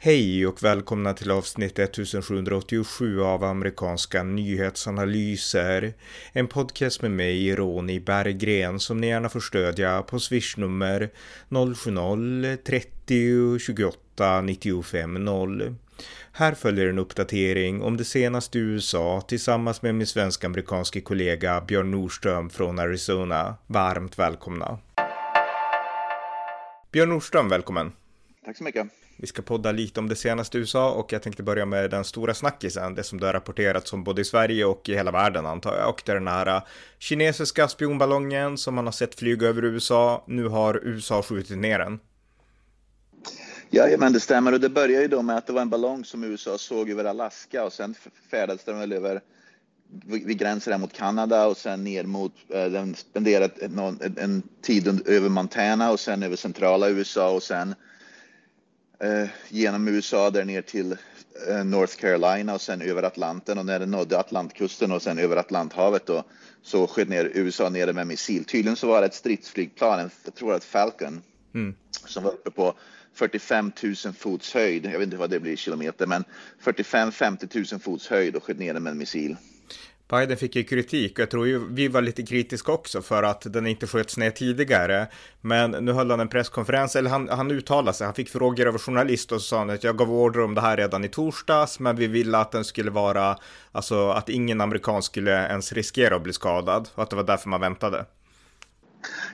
Hej och välkomna till avsnitt 1787 av amerikanska nyhetsanalyser. En podcast med mig, Ronny Berggren, som ni gärna får stödja på swishnummer 070-30 28 95 0. Här följer en uppdatering om det senaste i USA tillsammans med min svensk-amerikanske kollega Björn Nordström från Arizona. Varmt välkomna! Björn Nordström, välkommen! Tack så mycket! Vi ska podda lite om det senaste USA och jag tänkte börja med den stora snackisen, det som det har rapporterats om både i Sverige och i hela världen antar jag. Och det är den här äh, kinesiska spionballongen som man har sett flyga över USA. Nu har USA skjutit ner den. Ja, men det stämmer och det började ju då med att det var en ballong som USA såg över Alaska och sen färdades den väl över vid gränsen mot Kanada och sen ner mot, äh, den spenderade en, en tid över Montana och sen över centrala USA och sen genom USA där ner till eh, North Carolina och sen över Atlanten och när den nådde Atlantkusten och sen över Atlanthavet då, så sköt ner USA ner med missil. Tydligen så var det ett stridsflygplan, en, jag tror ett Falcon, mm. som var uppe på 45 000 fots höjd. Jag vet inte vad det blir i kilometer, men 45-50 000 fots höjd och sköt ner med en missil. Biden fick ju kritik och jag tror ju vi var lite kritiska också för att den inte sköts ner tidigare. Men nu höll han en presskonferens, eller han, han uttalade sig, han fick frågor av journalist och så sa han att jag gav order om det här redan i torsdags, men vi ville att den skulle vara, alltså att ingen amerikan skulle ens riskera att bli skadad och att det var därför man väntade.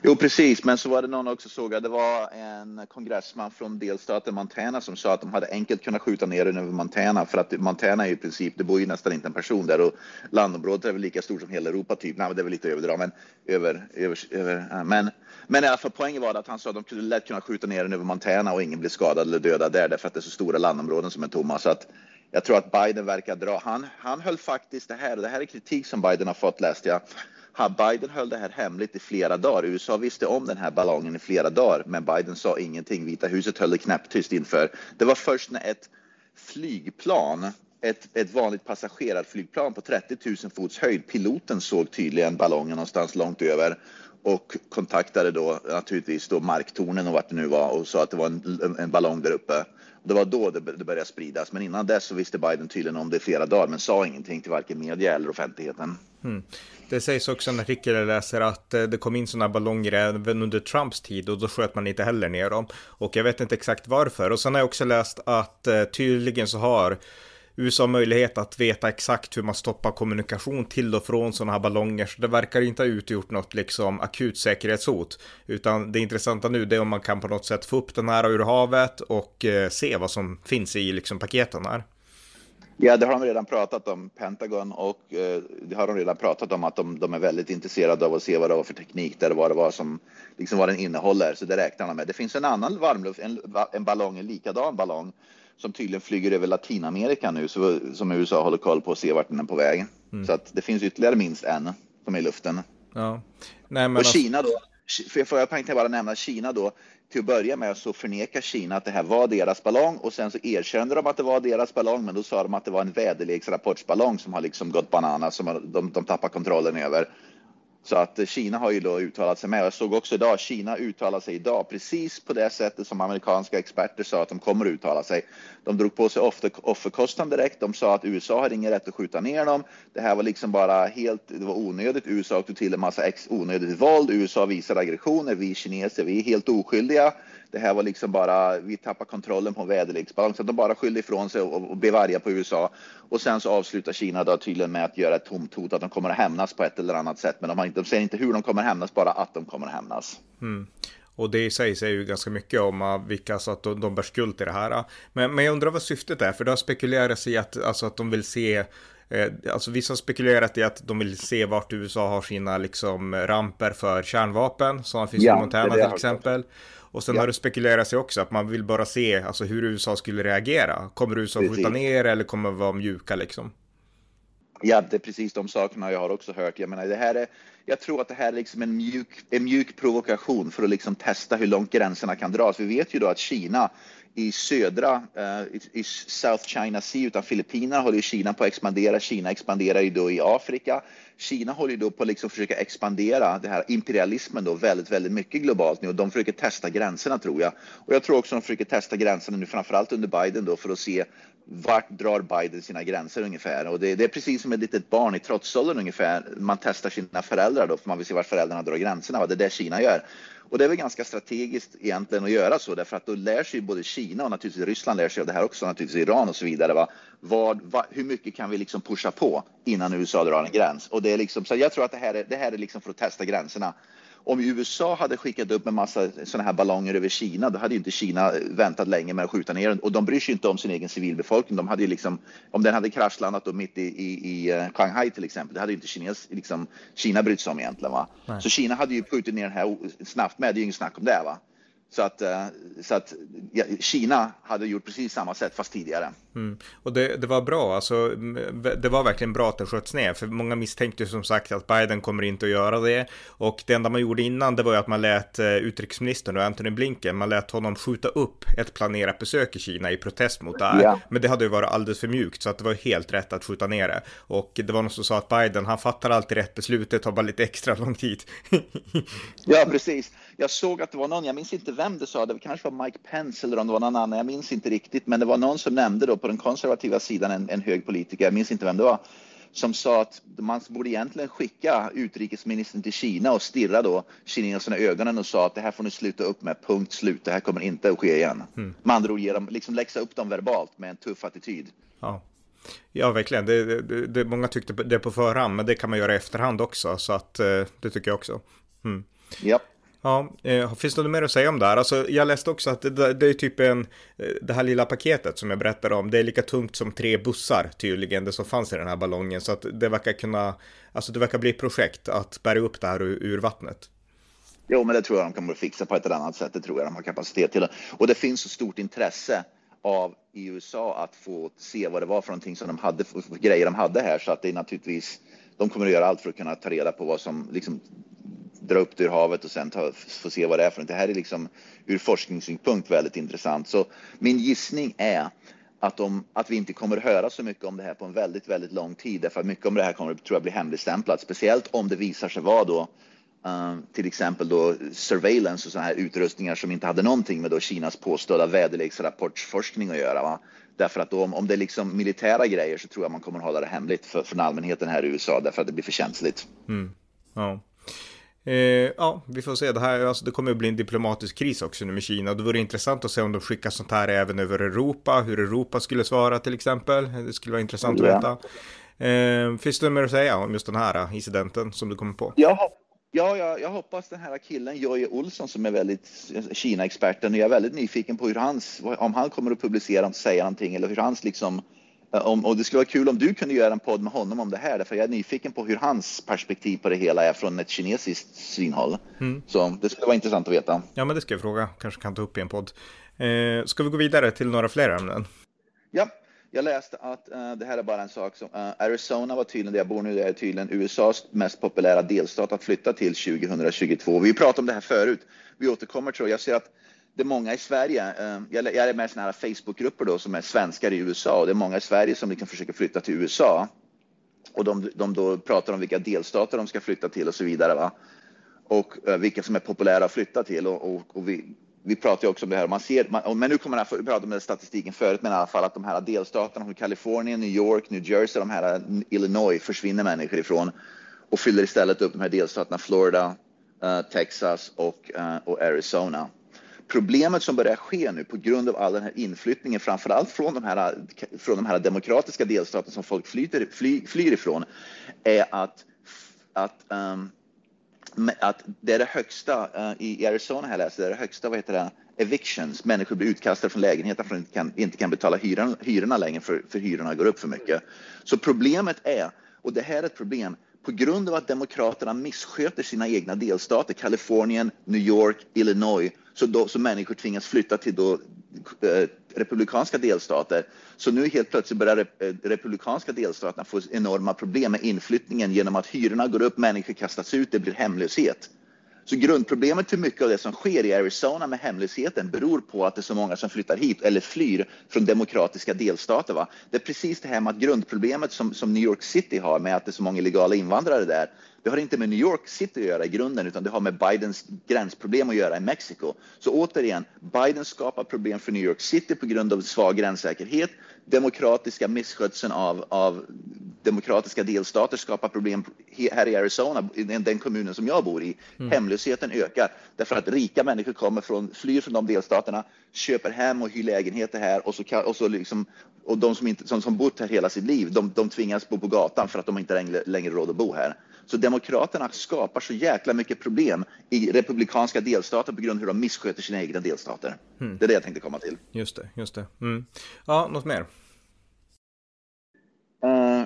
Jo, precis, men så var det någon också såg att det var en kongressman från delstaten Montana som sa att de hade enkelt kunnat skjuta ner den över Montana för att Montana är i princip, det bor ju nästan inte en person där och landområdet är väl lika stort som hela Europa typ. Nej, men det är väl lite överdrag, men över, över, över men, men i alla fall poängen var att han sa att de kunde lätt kunna skjuta ner den över Montana och ingen blir skadad eller dödad där därför att det är så stora landområden som är tomma så att jag tror att Biden verkar dra. Han, han höll faktiskt det här och det här är kritik som Biden har fått läste jag Biden höll det här hemligt i flera dagar. USA visste om den här ballongen i flera dagar, men Biden sa ingenting. Vita huset höll det knäpptyst inför. Det var först när ett flygplan ett, ett vanligt passagerarflygplan på 30 000 fots höjd. Piloten såg tydligen ballongen någonstans långt över och kontaktade då naturligtvis då marktornen och vart det nu var och sa att det var en, en ballong där uppe. Det var då det, det började spridas, men innan dess så visste Biden tydligen om det i flera dagar, men sa ingenting till varken media eller offentligheten. Mm. Det sägs också i en artikel jag läser att eh, det kom in sådana ballonger även under Trumps tid och då sköt man inte heller ner dem. Och jag vet inte exakt varför. Och sen har jag också läst att eh, tydligen så har USA möjlighet att veta exakt hur man stoppar kommunikation till och från sådana här ballonger. Så det verkar inte ha utgjort något liksom akut säkerhetshot. Utan det intressanta nu är om man kan på något sätt få upp den här ur havet och eh, se vad som finns i liksom paketen här. Ja, det har de redan pratat om, Pentagon, och eh, det har de redan pratat om att de, de, är väldigt intresserade av att se vad det var för teknik där, vad det var som, liksom vad den innehåller, så det räknar de med. Det finns en annan varmluft, en, en ballong, en likadan ballong, som tydligen flyger över Latinamerika nu, så, som USA håller koll på och ser vart den är på väg. Mm. Så att det finns ytterligare minst en som är i luften. Ja. Nej, men och alltså- Kina då, för jag tänkte bara nämna Kina då, till att börja med så förnekar Kina att det här var deras ballong och sen så erkände de att det var deras ballong, men då sa de att det var en väderleksrapportsballong som har liksom gått banana som de, de tappar kontrollen över. Så att eh, Kina har ju då uttalat sig med. Jag såg också idag, Kina uttalar sig idag precis på det sättet som amerikanska experter sa att de kommer att uttala sig. De drog på sig offerkostnaden direkt. De sa att USA har ingen rätt att skjuta ner dem. Det här var liksom bara helt, det var onödigt. USA tog till en massa ex, onödigt våld. USA visar aggressioner. Vi kineser, vi är helt oskyldiga. Det här var liksom bara, vi tappar kontrollen på väderleksbalansen, de bara skyllde ifrån sig och, och blev arga på USA. Och sen så avslutar Kina då tydligen med att göra ett tomt hot att de kommer att hämnas på ett eller annat sätt. Men de, har inte, de säger inte hur de kommer att hämnas, bara att de kommer att hämnas. Mm. Och det i sig säger ju ganska mycket om ah, vilka, så att de, de bär skuld till det här. Ah, men, men jag undrar vad syftet är, för det har spekulerats i att, alltså att de vill se Alltså vissa har spekulerat i att de vill se vart USA har sina liksom ramper för kärnvapen. Som finns ja, i Montana till exempel. Och sen ja. har det spekulerats i också att man vill bara se alltså, hur USA skulle reagera. Kommer USA precis. skjuta ner eller kommer vara mjuka liksom? Ja, det är precis de sakerna jag har också hört. Jag menar, det här är, jag tror att det här är liksom en mjuk, en mjuk provokation för att liksom testa hur långt gränserna kan dras. Vi vet ju då att Kina i södra, uh, i, South China Sea utan Filippinerna håller Kina på att expandera. Kina expanderar ju då i Afrika. Kina håller ju då på att liksom försöka expandera det här imperialismen då väldigt, väldigt mycket globalt nu och de försöker testa gränserna tror jag. Och jag tror också de försöker testa gränserna nu framförallt under Biden då för att se vart drar Biden sina gränser ungefär? Och det, det är precis som ett litet barn i trotsåldern ungefär. Man testar sina föräldrar då för man vill se var föräldrarna drar gränserna. Det är det Kina gör. Och det är väl ganska strategiskt egentligen att göra så därför att då lär sig både Kina och naturligtvis Ryssland lär sig av det här också, naturligtvis Iran och så vidare. Va? Vad, va, hur mycket kan vi liksom pusha på innan USA drar en gräns? Och det är liksom, så jag tror att det här är, det här är liksom för att testa gränserna om USA hade skickat upp en massa sådana här ballonger över Kina, då hade inte Kina väntat länge med att skjuta ner den. Och de bryr sig inte om sin egen civilbefolkning. De hade ju liksom, om den hade kraschlandat då mitt i, i, i eh, Shanghai till exempel, det hade inte Kines, liksom, Kina brytt sig om egentligen. Va? Så Kina hade ju skjutit ner den här snabbt med, det är ju inget snack om det. Va? Så att, eh, så att ja, Kina hade gjort precis samma sätt fast tidigare. Mm. Och det, det, var bra, alltså det var verkligen bra att det sköts ner. För många misstänkte som sagt att Biden kommer inte att göra det. Och det enda man gjorde innan det var ju att man lät eh, utrikesministern och Anthony Blinken, man lät honom skjuta upp ett planerat besök i Kina i protest mot det här. Ja. Men det hade ju varit alldeles för mjukt så att det var helt rätt att skjuta ner det. Och det var någon som sa att Biden, han fattar alltid rätt beslut, det tar bara lite extra lång tid. ja, precis. Jag såg att det var någon, jag minns inte vem det sa, det kanske var Mike Pence eller om det var någon annan, jag minns inte riktigt, men det var någon som nämnde då på den konservativa sidan, en, en hög politiker, jag minns inte vem det var, som sa att man borde egentligen skicka utrikesministern till Kina och stirra då kineserna i ögonen och sa att det här får ni sluta upp med, punkt slut, det här kommer inte att ske igen. Mm. Med andra ord, ge dem, liksom läxa upp dem verbalt med en tuff attityd. Ja. Ja, verkligen. Det, det, det, många tyckte det på förhand, men det kan man göra i efterhand också, så att eh, det tycker jag också. Mm. Ja. Ja, eh, finns det något mer att säga om det här? Alltså, jag läste också att det, det är typ en, eh, det här lilla paketet som jag berättade om, det är lika tungt som tre bussar tydligen, det som fanns i den här ballongen. Så att det verkar kunna, alltså det verkar bli ett projekt att bära upp det här ur, ur vattnet. Jo, men det tror jag de kommer att fixa på ett eller annat sätt. Det tror jag de har kapacitet till. Och det finns så stort intresse av i USA att få se vad det var för någonting som de hade, för grejer de hade här, så att det är naturligtvis de kommer att göra allt för att kunna ta reda på vad som liksom dra upp det ur havet och sen ta, få se vad det är för något. Det här är liksom ur forskningssynpunkt väldigt intressant. Så min gissning är att, de, att vi inte kommer höra så mycket om det här på en väldigt, väldigt lång tid. Därför att mycket om det här kommer tror jag bli hemligstämplat. Speciellt om det visar sig vara då uh, till exempel då surveillance och sådana här utrustningar som inte hade någonting med då Kinas påstådda väderleksrapportsforskning att göra. Va? Därför att då, om, om det är liksom militära grejer så tror jag man kommer hålla det hemligt för, för allmänheten här i USA därför att det blir för känsligt. Mm. Ja. Eh, ja, vi får se. Det, här, alltså, det kommer att bli en diplomatisk kris också nu med Kina. Det vore intressant att se om de skickar sånt här även över Europa. Hur Europa skulle svara till exempel. Det skulle vara intressant ja. att veta. Eh, finns det mer att säga om just den här incidenten som du kommer på? Ja, ja jag, jag hoppas den här killen Jojje Olsson som är väldigt Kina-experten. Jag är väldigt nyfiken på hur hans, om han kommer att publicera och säga någonting eller hur hans liksom om, och det skulle vara kul om du kunde göra en podd med honom om det här, för jag är nyfiken på hur hans perspektiv på det hela är från ett kinesiskt synhåll. Mm. Så det skulle vara intressant att veta. Ja, men det ska jag fråga. Kanske kan ta upp i en podd. Eh, ska vi gå vidare till några fler ämnen? Ja, jag läste att uh, det här är bara en sak som uh, Arizona var tydligen, där jag bor nu, det är tydligen USAs mest populära delstat att flytta till 2022. Vi pratade om det här förut. Vi återkommer tror jag. Jag ser att det är många i Sverige, eh, jag är med i sådana här Facebookgrupper då som är svenskar i USA och det är många i Sverige som liksom försöker flytta till USA. Och de, de då pratar om vilka delstater de ska flytta till och så vidare. Va? Och eh, vilka som är populära att flytta till. Och, och, och vi, vi pratar ju också om det här. Man ser, man, men nu kommer jag att prata om den statistiken förut, men i alla fall att de här delstaterna, Kalifornien, New York, New Jersey, de här eh, Illinois försvinner människor ifrån och fyller istället upp de här delstaterna Florida, uh, Texas och, uh, och Arizona. Problemet som börjar ske nu på grund av all den här inflyttningen, framför allt från de här, från de här demokratiska delstaterna som folk flyter, fly, flyr ifrån, är att, att, um, att det är det högsta, uh, i Arizona här läste det är det högsta, vad heter det, evictions, människor blir utkastade från lägenheter för att de inte kan, inte kan betala hyran, hyrorna längre för, för hyrorna går upp för mycket. Så problemet är, och det här är ett problem, på grund av att demokraterna missköter sina egna delstater, Kalifornien, New York, Illinois, så, då, så människor tvingas flytta till då, eh, republikanska delstater. Så nu helt plötsligt börjar rep eh, republikanska delstaterna få enorma problem med inflyttningen genom att hyrorna går upp, människor kastas ut, det blir hemlöshet. Så grundproblemet för mycket av det som sker i Arizona med hemlösheten beror på att det är så många som flyttar hit eller flyr från demokratiska delstater. Va? Det är precis det här med att grundproblemet som, som New York City har med att det är så många illegala invandrare där. Det har inte med New York City att göra i grunden, utan det har med Bidens gränsproblem att göra i Mexiko. Så återigen, Biden skapar problem för New York City på grund av svag gränssäkerhet. Demokratiska misskötseln av, av demokratiska delstater skapar problem här i Arizona, i den kommunen som jag bor i. Mm. Hemlösheten ökar därför att rika människor kommer från, flyr från de delstaterna, köper hem och hyr lägenheter här och, så, och, så liksom, och de som, inte, som, som bott här hela sitt liv, de, de tvingas bo på gatan för att de inte längre, längre råd att bo här. Så Demokraterna skapar så jäkla mycket problem i republikanska delstater på grund av hur de missköter sina egna delstater. Mm. Det är det jag tänkte komma till. Just det, just det. Mm. Ja, något mer? Uh,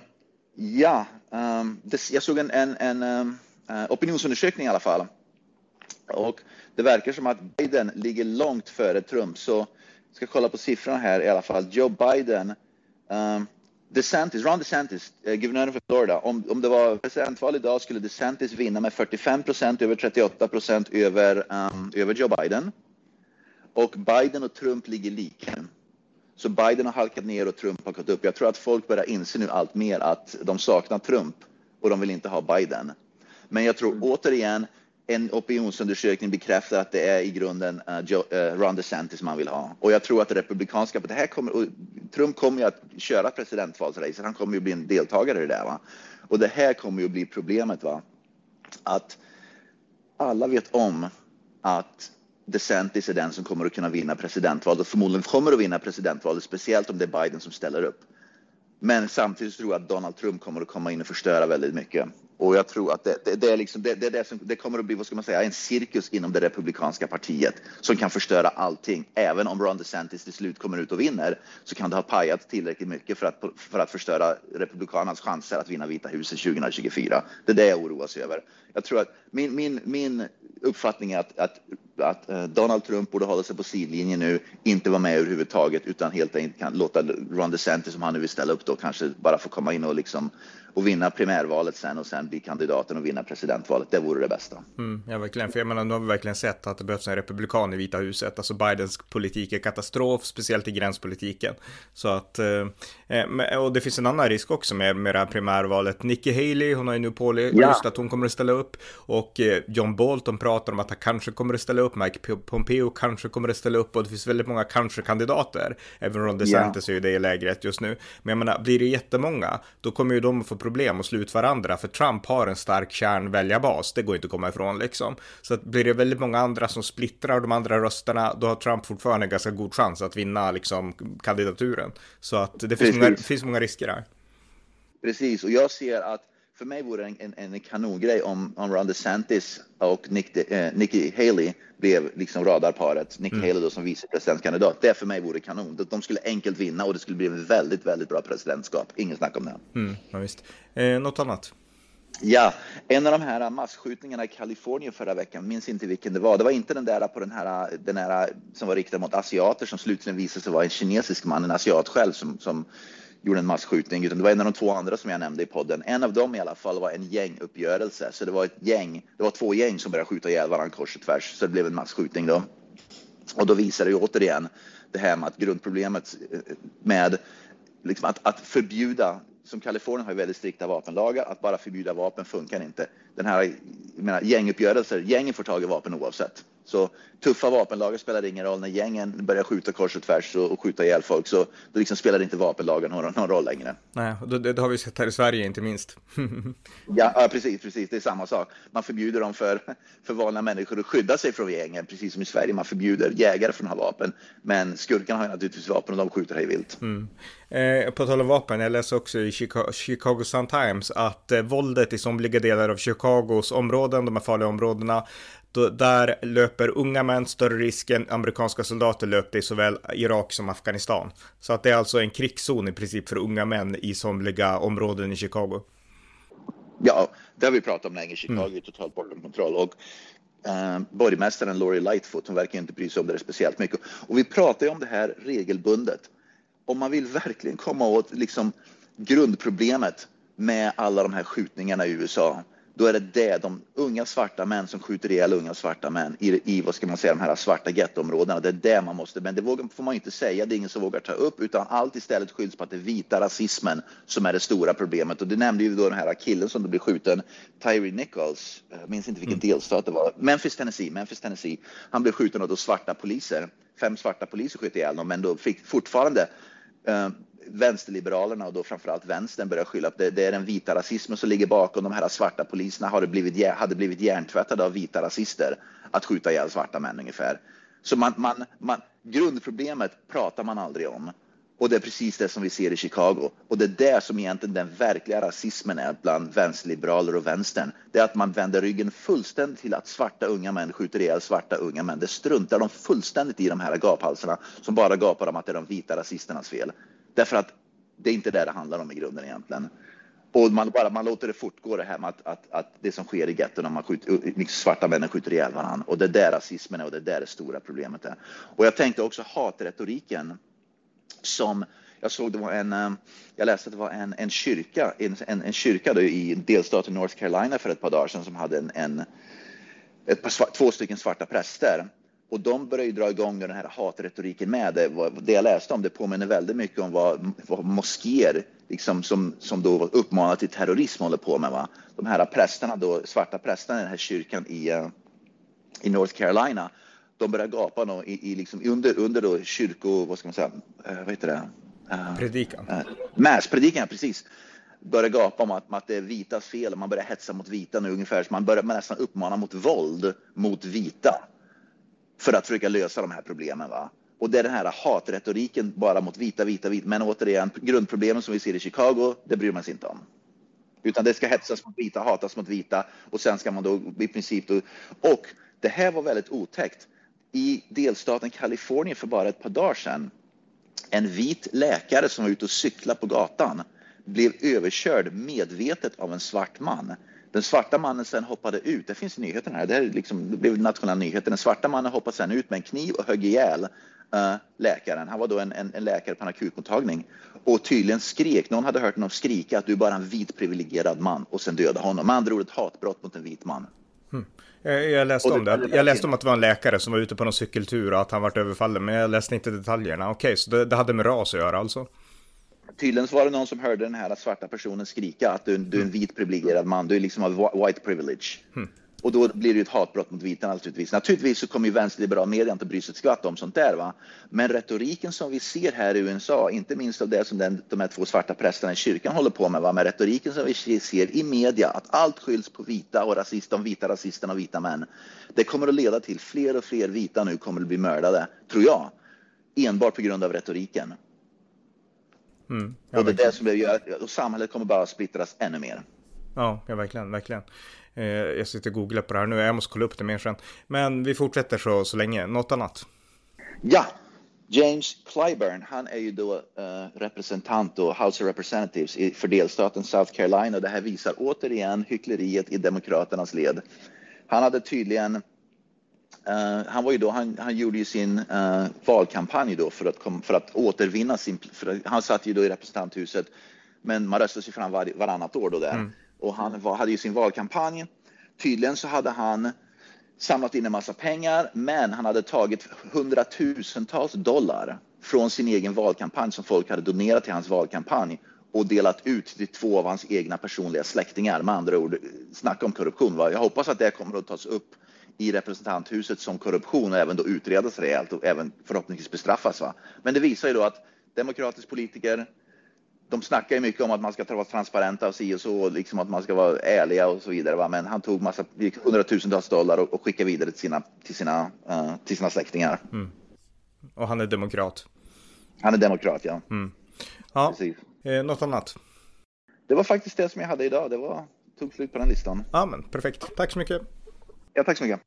ja, um, det, jag såg en, en, en um, opinionsundersökning i alla fall. Och det verkar som att Biden ligger långt före Trump. Så jag ska kolla på siffrorna här i alla fall. Joe Biden um, DeSantis, Ron DeSantis, eh, guvernören för Florida, om, om det var presidentval idag skulle DeSantis vinna med 45 procent över 38 procent över, um, över Joe Biden. Och Biden och Trump ligger lika. Så Biden har halkat ner och Trump har gått upp. Jag tror att folk börjar inse nu allt mer att de saknar Trump och de vill inte ha Biden. Men jag tror återigen, en opinionsundersökning bekräftar att det är i grunden uh, Joe, uh, Ron DeSantis man vill ha. Och jag tror att det republikanska, det här kommer, Trump kommer ju att köra presidentvalsracet, han kommer ju bli en deltagare i det där. Va? Och det här kommer ju att bli problemet. Va? Att alla vet om att DeSantis är den som kommer att kunna vinna presidentvalet och förmodligen kommer att vinna presidentvalet, speciellt om det är Biden som ställer upp. Men samtidigt tror jag att Donald Trump kommer att komma in och förstöra väldigt mycket. Och jag tror att det, det, det är liksom, det, det, det, som, det kommer att bli vad ska man säga, en cirkus inom det republikanska partiet som kan förstöra allting. Även om Ron DeSantis till slut kommer ut och vinner så kan det ha pajat tillräckligt mycket för att, för att förstöra republikanernas chanser att vinna Vita huset 2024. Det är det jag oroas över. Jag tror att min, min, min uppfattning är att, att, att eh, Donald Trump borde hålla sig på sidlinjen nu, inte vara med överhuvudtaget utan helt enkelt kan låta Ron DeSantis, som han nu vill ställa upp då, kanske bara få komma in och liksom och vinna primärvalet sen och sen bli kandidaten och vinna presidentvalet. Det vore det bästa. Mm, ja, verkligen. För jag menar, nu har vi verkligen sett att det behövs en republikan i Vita huset. Alltså Bidens politik är katastrof, speciellt i gränspolitiken. Så att, eh, eh och det finns en annan risk också med, med det här primärvalet. Nikki Haley, hon har ju nu pålyst ja. att hon kommer att ställa upp. Och eh, John Bolton pratar om att han kanske kommer att ställa upp. Mike Pompeo kanske kommer att ställa upp. Och det finns väldigt många kanske-kandidater. Även Ron DeSantis ja. är ju det i lägret just nu. Men jag menar, blir det jättemånga, då kommer ju de få problem att slå ut varandra, för Trump har en stark kärnväljarbas, det går inte att komma ifrån liksom. Så att blir det väldigt många andra som splittrar de andra rösterna, då har Trump fortfarande en ganska god chans att vinna liksom kandidaturen. Så att det finns, många, finns många risker där. Precis, och jag ser att för mig vore det en, en, en kanongrej om, om Ron DeSantis och Nick, eh, Nikki Haley blev liksom radarparet. Nick mm. Haley då som vicepresidentkandidat. Det för mig vore kanon. De skulle enkelt vinna och det skulle bli ett väldigt, väldigt bra presidentskap. Ingen snack om det. Mm, ja, visst. Eh, något annat? Ja, en av de här massskjutningarna i Kalifornien förra veckan, minns inte vilken det var. Det var inte den där på den här, den här som var riktad mot asiater som slutligen visade sig vara en kinesisk man, en asiat själv som, som gjorde en massskjutning, utan det var en av de två andra som jag nämnde i podden. En av dem i alla fall var en gänguppgörelse, så det var ett gäng. Det var två gäng som började skjuta ihjäl varandra kors och tvärs, så det blev en massskjutning då. Och då visar det ju återigen det här med att grundproblemet eh, med liksom att, att förbjuda som Kalifornien har väldigt strikta vapenlagar, att bara förbjuda vapen funkar inte. Den här jag menar, gänguppgörelser, gängen får tag i vapen oavsett. Så tuffa vapenlagar spelar ingen roll. När gängen börjar skjuta kors och tvärs och, och skjuta ihjäl folk så då liksom spelar inte vapenlagen någon, någon roll längre. Nej, det, det, har vi sett här i Sverige inte minst. ja, ja, precis, precis. Det är samma sak. Man förbjuder dem för, för vanliga människor att skydda sig från gängen, precis som i Sverige. Man förbjuder jägare från att ha vapen. Men skurkarna har naturligtvis vapen och de skjuter hej vilt. Mm. Eh, på tal om vapen, jag läser också i Chicago, Chicago Sun Times att eh, våldet i somliga delar av Chicagos områden, de här farliga områdena, då, där löper unga män större risk än amerikanska soldater löpte i såväl Irak som Afghanistan. Så att det är alltså en krigszon i princip för unga män i somliga områden i Chicago. Ja, det har vi pratat om länge. Chicago mm. är totalt bortom kontroll. Och eh, borgmästaren Laurie Lightfoot, hon verkar inte bry sig om det speciellt mycket. Och vi pratar ju om det här regelbundet. Om man vill verkligen komma åt liksom grundproblemet med alla de här skjutningarna i USA då är det det, de unga svarta män som skjuter ihjäl unga svarta män i, i vad ska man säga, de här svarta gettoområdena. Det är det man måste, men det vågar, får man inte säga, det är ingen som vågar ta upp, utan allt istället skylls på att det är vita rasismen som är det stora problemet. Och det nämnde ju då den här killen som blev skjuten, Tyree Nichols, jag minns inte vilken mm. delstat det var, Memphis, Tennessee, Memphis, Tennessee. Han blev skjuten av då svarta poliser. Fem svarta poliser sköt ihjäl honom, men då fick fortfarande uh, vänsterliberalerna och då framförallt vänstern börjar skylla på det, det är den vita rasismen som ligger bakom de här svarta poliserna hade blivit, hade blivit hjärntvättade av vita rasister att skjuta ihjäl svarta män ungefär. Så man, man, man, grundproblemet pratar man aldrig om. Och det är precis det som vi ser i Chicago. Och det är det som egentligen den verkliga rasismen är bland vänsterliberaler och vänstern. Det är att man vänder ryggen fullständigt till att svarta unga män skjuter ihjäl svarta unga män. Det struntar de fullständigt i de här gaphalsarna som bara gapar om att det är de vita rasisternas fel. Därför att det är inte det det handlar om i grunden egentligen. Och man, bara, man låter det fortgå det här med att, att, att det som sker i getton, man skjuter, svarta männen skjuter ihjäl varandra. Och det är där rasismen är och det är där det stora problemet är. Och jag tänkte också hatretoriken som jag såg det var en, eh, jag läste att det var en, en kyrka, en, en, kyrka då i delstaten North Carolina för ett par dagar sedan som hade en, en ett par, två stycken svarta präster och de börjar dra igång den här hatretoriken med. Det, det jag läste om det påminner väldigt mycket om vad, vad moskéer liksom, som, som då uppmanar till terrorism håller på med. Va? De här prästerna, då, svarta prästerna i den här kyrkan i, uh, i North Carolina, de börjar gapa då, i, i liksom, under, under då kyrko, vad ska man säga, uh, vad heter det? Uh, predikan. Uh, Mäspredikan, precis börjar gapa om att, att det är vitas fel och man börjar hetsa mot vita nu ungefär så man börjar nästan uppmana mot våld mot vita för att försöka lösa de här problemen. Va? Och det är den här hatretoriken bara mot vita, vita, vita. Men återigen, grundproblemen som vi ser i Chicago, det bryr man sig inte om. Utan det ska hetsas mot vita, hatas mot vita och sen ska man då i princip då, och det här var väldigt otäckt. I delstaten Kalifornien för bara ett par dagar sedan, en vit läkare som var ute och cyklade på gatan blev överkörd medvetet av en svart man den svarta mannen sen hoppade ut. Det finns nyheten här. Det, här liksom, det blev nationella nyheter. Den svarta mannen hoppade sen ut med en kniv och högg ihjäl uh, läkaren. Han var då en, en, en, läkare på en akutmottagning och tydligen skrek. Någon hade hört honom skrika att du är bara en vit privilegierad man och sen dödade honom. Med andra ord ett hatbrott mot en vit man. Hmm. Jag läste om det. Jag läste om att det var en läkare som var ute på någon cykeltur och att han vart överfallen, men jag läste inte detaljerna. Okej, så det, det hade med ras att göra alltså? Tydligen var det någon som hörde den här svarta personen skrika att du, du är en vit privilegierad man, du är liksom av white privilege. Mm. Och då blir det ju ett hatbrott mot vita naturligtvis. Naturligtvis så kommer ju vänsterliberal media inte bry sig ett skvatt om sånt där. Va? Men retoriken som vi ser här i USA, inte minst av det som den, de här två svarta prästerna i kyrkan håller på med, va? men retoriken som vi ser i media, att allt skylls på vita och rasist, de vita rasisterna och vita män. Det kommer att leda till fler och fler vita nu kommer att bli mördade, tror jag, enbart på grund av retoriken. Mm, ja, och det är det som gör och samhället kommer bara splittras ännu mer. Ja, ja verkligen, verkligen. Eh, jag sitter och googlar på det här nu, jag måste kolla upp det mer sen. Men vi fortsätter så, så länge. Något annat? Ja, James Clyburn, han är ju då uh, representant och House of Representatives i, för delstaten South Carolina och det här visar återigen hyckleriet i demokraternas led. Han hade tydligen Uh, han, var ju då, han, han gjorde ju sin uh, valkampanj då för att, kom, för att återvinna sin... För, han satt ju då i representanthuset, men man röstade sig fram var, varannat år då där. Mm. Och han var, hade ju sin valkampanj. Tydligen så hade han samlat in en massa pengar, men han hade tagit hundratusentals dollar från sin egen valkampanj som folk hade donerat till hans valkampanj och delat ut till två av hans egna personliga släktingar. Med andra ord, snacka om korruption. Va? Jag hoppas att det kommer att tas upp i representanthuset som korruption och även då utredas rejält och även förhoppningsvis bestraffas. Va? Men det visar ju då att demokratiska politiker, de snackar ju mycket om att man ska vara transparenta och si och så, liksom att man ska vara ärliga och så vidare. Va? Men han tog massa, hundratusentals dollar och, och skickade vidare till sina, till sina, uh, till sina släktingar. Mm. Och han är demokrat? Han är demokrat, ja. Mm. Ja, eh, något annat? Det var faktiskt det som jag hade idag. Det var, tog slut på den listan. Ja, men perfekt. Tack så mycket. Ja, tack så mycket.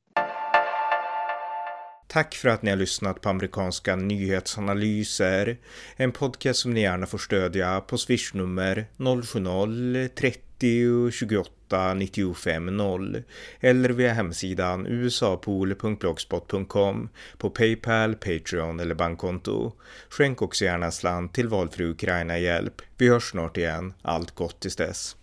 Tack för att ni har lyssnat på amerikanska nyhetsanalyser. En podcast som ni gärna får stödja på swishnummer 070-30 28 95 0 eller via hemsidan usapool.blogspot.com på Paypal, Patreon eller bankkonto. Skänk också gärna en slant till valfri Ukraina-hjälp. Vi hörs snart igen. Allt gott tills dess.